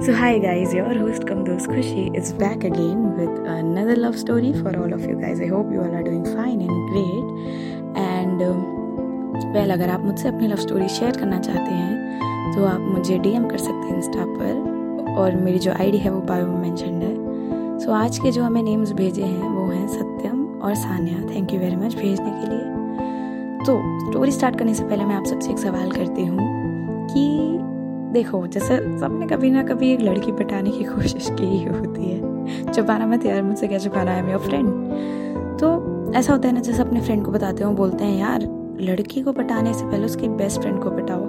So, hi guys, your host Kamdos Khushi is back again with another love story for all of you guys. I hope you all are doing fine and great. And um, well, अगर आप मुझसे अपनी love story share करना चाहते हैं तो आप मुझे डीएम कर सकते हैं इंस्टा पर और मेरी जो आईडी है वो बायो में मैंशन है सो so, आज के जो हमें नेम्स भेजे हैं वो हैं सत्यम और Sanya thank you very much भेजने के लिए तो स्टोरी स्टार्ट करने से पहले मैं आप सबसे एक सवाल करती हूँ कि देखो, जैसे सबने कभी ना कभी एक लड़की पटाने की कोशिश की ही होती है। छुपाना मत यार, मुझसे क्या छुपाना है? मेरा फ्रेंड तो ऐसा होता है ना, जैसे अपने फ्रेंड को बताते हो, बोलते हैं, यार, लड़की को पटाने से पहले उसके बेस्ट फ्रेंड को पटाओ,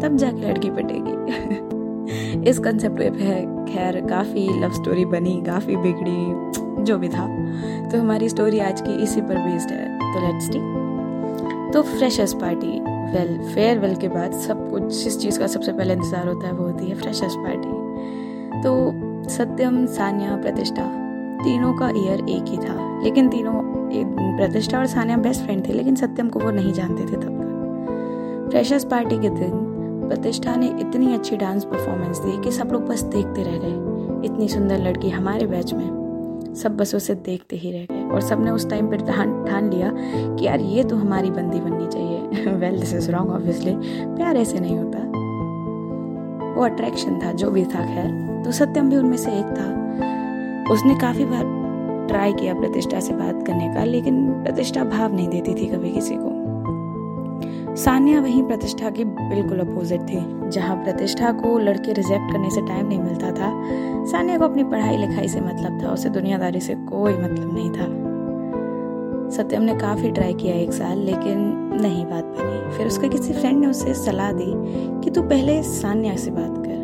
तब जाके लड़की पटेगी। इस कंसेप्ट है खैर, काफ़ी लव स्टोरी बनी, काफ़ी बिगड़ी, जो भी था। तो हमारी स्टोरी आज की इसी पर बेस्ड है। तो लेट्स टी तो फ्रेशर्स पार्टी वेल फेयरवेल के बाद सब कुछ, जिस चीज़ का सबसे पहले इंतज़ार होता है वो होती है फ्रेशर्स पार्टी तो सत्यम, सानिया, प्रतिष्ठा, तीनों का ईयर एक ही था। लेकिन तीनों प्रतिष्ठा और सानिया बेस्ट फ्रेंड थे, लेकिन सत्यम को वो नहीं जानते थे तब तक। फ्रेशर्स पार्टी के दिन प्रतिष्ठा ने इतनी अच्छी डांस परफॉर्मेंस दी कि सब लोग बस देखते रह गए। इतनी सुंदर लड़की हमारे बैच में सब बस उसे देखते ही रह गए। और सबने उस टाइम पर ठान लिया कि यार ये तो हमारी बंदी बननी चाहिए। Well this is wrong obviously प्यार ऐसे नहीं होता। वो अट्रैक्शन था, जो भी था, खैर। तो सत्यम भी उनमें से एक था। उसने काफ़ी बार ट्राई किया प्रतिष्ठा से बात करने का, लेकिन प्रतिष्ठा भाव नहीं देती थी कभी किसी को। सानिया वहीं प्रतिष्ठा की बिल्कुल अपोजिट थी, जहाँ प्रतिष्ठा को लड़के रिजेक्ट करने से टाइम नहीं मिलता था। सानिया को अपनी पढ़ाई लिखाई से मतलब था, उसे दुनियादारी से कोई मतलब नहीं था। सत्यम ने काफ़ी ट्राई किया एक साल, लेकिन नहीं बात बनी। फिर उसके किसी फ्रेंड ने उसे सलाह दी कि तू पहले सान्या से बात कर,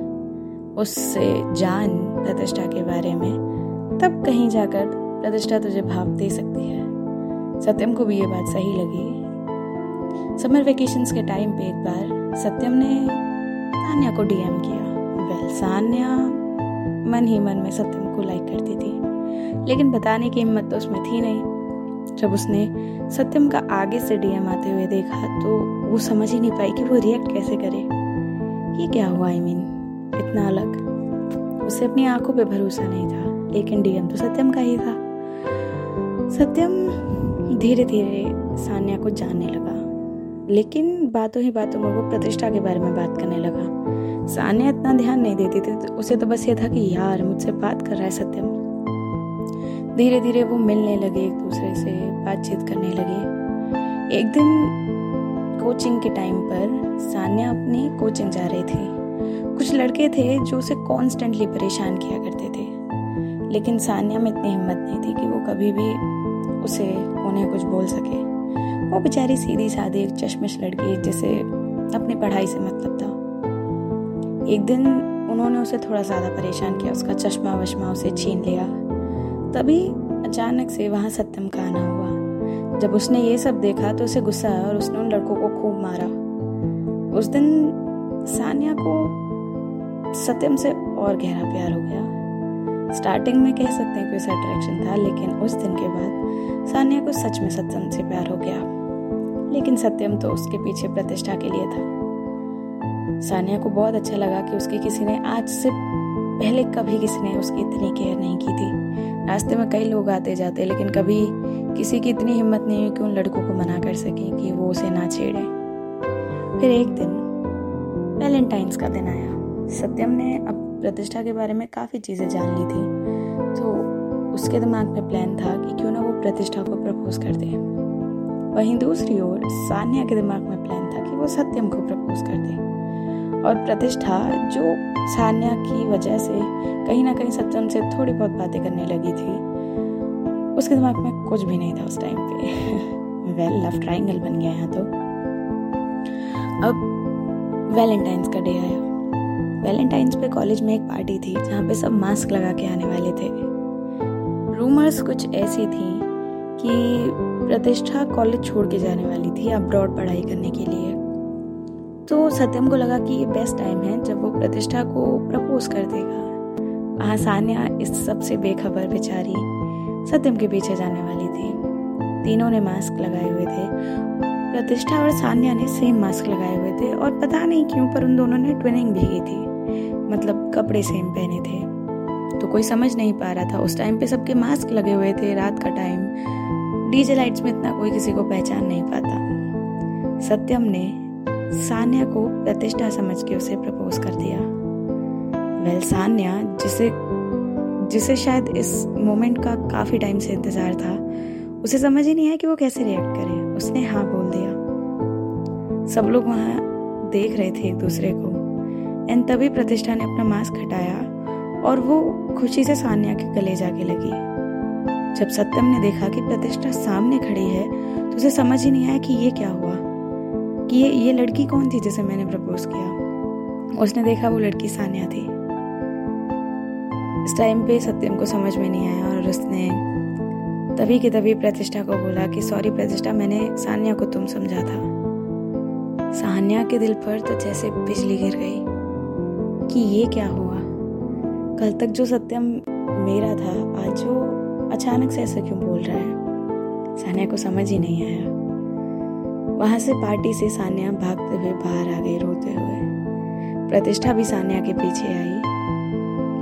उससे जान प्रतिष्ठा के बारे में। तब कहीं जाकर प्रतिष्ठा तुझे भाव दे सकती है। सत्यम को भी ये बात सही लगी। समर वेकेशंस के टाइम पे एक बार सत्यम ने सान्या को डीएम किया। वेल सान्या मन ही मन में सत्यम को लाइक करती थी, लेकिन बताने की हिम्मत तो उसमें थी नहीं। जब उसने सत्यम का आगे से डीएम आते हुए देखा तो वो समझ ही नहीं पाई कि वो रिएक्ट कैसे करे। ये क्या हुआ आई I मीन mean, इतना अलग। उसे अपनी आँखों पे भरोसा नहीं था लेकिन डीएम तो सत्यम का ही था। सत्यम धीरे धीरे सान्या को जानने लगा लेकिन बातों ही बातों में वो प्रतिष्ठा के बारे में बात करने लगा। सानिया इतना ध्यान नहीं देती थी तो उसे तो बस ये था कि यार मुझसे बात कर रहा है सत्यम। धीरे धीरे वो मिलने लगे, एक दूसरे से बातचीत करने लगे। एक दिन कोचिंग के टाइम पर सानिया अपनी कोचिंग जा रही थी। कुछ लड़के थे जो उसे कॉन्स्टेंटली परेशान किया करते थे। लेकिन सानिया में इतनी हिम्मत नहीं थी कि वो कभी भी उसे उन्हें कुछ बोल सके। वो बेचारी सीधी सादी एक चश्मिश लड़की जिसे अपनी पढ़ाई से मतलब था। एक दिन उन्होंने उसे थोड़ा ज़्यादा परेशान किया, उसका चश्मा वश्मा उसे छीन लिया। तभी अचानक से वहाँ सत्यम का आना हुआ। जब उसने ये सब देखा तो उसे गुस्सा आया और उसने उन लड़कों को खूब मारा। उस दिन सानिया को सत्यम से और गहरा प्यार हो गया। स्टार्टिंग में कह सकते हैं कि उसे अट्रैक्शन था, लेकिन उस दिन के बाद सानिया को सच में सत्यम से प्यार हो गया। लेकिन सत्यम तो उसके पीछे प्रतिष्ठा के लिए था। सानिया को बहुत अच्छा लगा कि उसकी किसी ने आज से पहले कभी किसी ने उसकी इतनी केयर नहीं की थी। रास्ते में कई लोग आते जाते लेकिन कभी किसी की इतनी हिम्मत नहीं हुई कि उन लड़कों को मना कर सके कि वो उसे ना छेड़े। फिर एक दिन, वैलेंटाइंस का दिन आया। सत्यम ने अब प्रतिष्ठा के बारे में काफ़ी चीज़ें जान ली थी। तो उसके दिमाग में प्लान था कि क्यों ना वो प्रतिष्ठा को प्रपोज कर दे। वहीं दूसरी ओर, सान्या के दिमाग में प्लान था कि वो सत्यम को प्रपोज कर दे। और प्रतिष्ठा जो सान्या की वजह से कहीं ना कहीं सत्यम से थोड़ी बहुत बातें करने लगी थी। उसके दिमाग में कुछ भी नहीं था उस टाइम पे। वेल लव ट्राइंगल बन गया यहाँ तो। अब वैलेंटाइंस का डे आया। वैलेंटाइंस पे कॉलेज में एक पार्टी थी जहाँ पे सब मास्क लगा के आने वाले थे। रूमर्स कुछ ऐसी थी कि प्रतिष्ठा कॉलेज छोड़ के जाने वाली थी अब्रॉड पढ़ाई करने के लिए। सत्यम को लगा कि ये बेस्ट टाइम है जब वो प्रतिष्ठा को प्रपोज कर देगा। आसानिया इस सबसे बेखबर बेचारी सत्यम के पीछे जाने वाली थी। तीनों ने मास्क लगाए हुए थे। प्रतिष्ठा और सान्या ने सेम मास्क लगाए हुए थे और पता नहीं क्यों, पर उन दोनों ने ट्विनिंग भी की थी। मतलब कपड़े सेम पहने थे। तो कोई समझ नहीं पा रहा था। उस टाइम पे सबके मास्क लगे हुए थे। रात का टाइम डीजे लाइट्स में इतना कोई किसी को पहचान नहीं पाता। सत्यम ने सान्या को प्रतिष्ठा समझ के उसे प्रपोज कर दिया। वेल, सान्या, जिसे जिसे शायद इस मोमेंट का काफ़ी टाइम से इंतज़ार था, उसे समझ ही नहीं आया कि वो कैसे रिएक्ट करे। उसने हाँ बोल दिया। सब लोग वहाँ देख रहे थे एक दूसरे को। एंड तभी प्रतिष्ठा ने अपना मास्क हटाया और वो खुशी से सान्या के गले जाके लगी। जब सत्यम ने देखा कि प्रतिष्ठा सामने खड़ी है तो उसे समझ ही नहीं आया कि ये क्या हुआ। कि ये ये लड़की कौन थी जिसे मैंने प्रपोज किया? उसने देखा वो लड़की सान्या थी। इस टाइम पे सत्यम को समझ में नहीं आया और उसने तभी के तभी प्रतिष्ठा को बोला कि सॉरी प्रतिष्ठा, मैंने सान्या को तुम समझा था। सान्या के दिल पर तो जैसे बिजली गिर गई कि ये क्या हुआ? कल तक जो सत्यम मेरा था, आज वो अचानक से ऐसा क्यों बोल रहा है? सानिया को समझ ही नहीं आया। वहाँ से पार्टी से सान्या भागते हुए बाहर आ गई रोते हुए। प्रतिष्ठा भी सान्या के पीछे आई।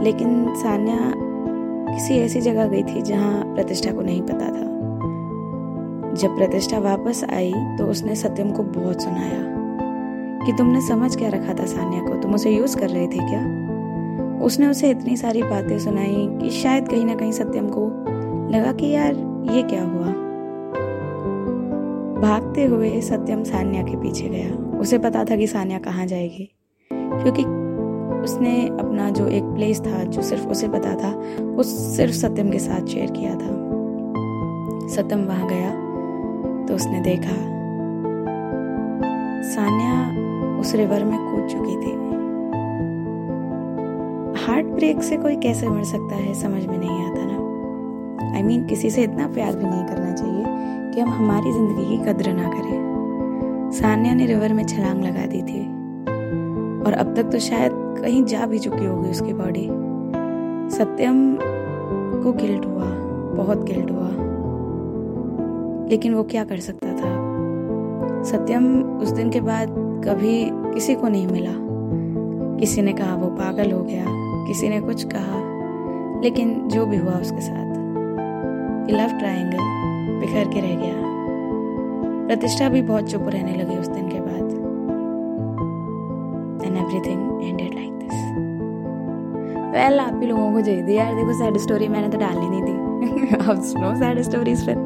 लेकिन सान्या किसी ऐसी जगह गई थी जहाँ प्रतिष्ठा को नहीं पता था। जब प्रतिष्ठा वापस आई तो उसने सत्यम को बहुत सुनाया कि तुमने समझ क्या रखा था सानिया को? तुम उसे यूज़ कर रहे थे क्या? उसने उसे इतनी सारी बातें सुनाई कि शायद कहीं ना कहीं सत्यम को लगा कि यार, ये क्या हुआ? भागते हुए सत्यम सान्या के पीछे गया। उसे पता था कि सान्या कहाँ जाएगी क्योंकि उसने अपना जो एक प्लेस था जो सिर्फ़ उसे पता था वो सिर्फ़ सत्यम के साथ शेयर किया था। सत्यम वहाँ गया तो उसने देखा सान्या उस रिवर में कूद चुकी थी। हार्ट ब्रेक से कोई कैसे मर सकता है समझ में नहीं आता ना। आई I मीन mean, किसी से इतना प्यार भी नहीं करना चाहिए कि हम हमारी ज़िंदगी की कद्र ना करें। सान्या ने रिवर में छलांग लगा दी थी। और अब तक तो शायद कहीं जा भी चुकी होगी उसकी बॉडी। सत्यम को गिल्ट हुआ, बहुत गिल्ट हुआ। लेकिन वो क्या कर सकता था? सत्यम उस दिन के बाद कभी किसी को नहीं मिला। किसी ने कहा वो पागल हो गया, किसी ने कुछ कहा, लेकिन जो भी हुआ उसके साथ। लव ट्रायंगल बिखर के रह गया। प्रतिष्ठा भी बहुत चुप रहने लगी उस दिन के बाद। And everything ended like this well आप ही लोगों को चाहिए यार देखो सैड स्टोरी मैंने तो डालनी नहीं थी। अब सुनो सैड स्टोरीज फिर।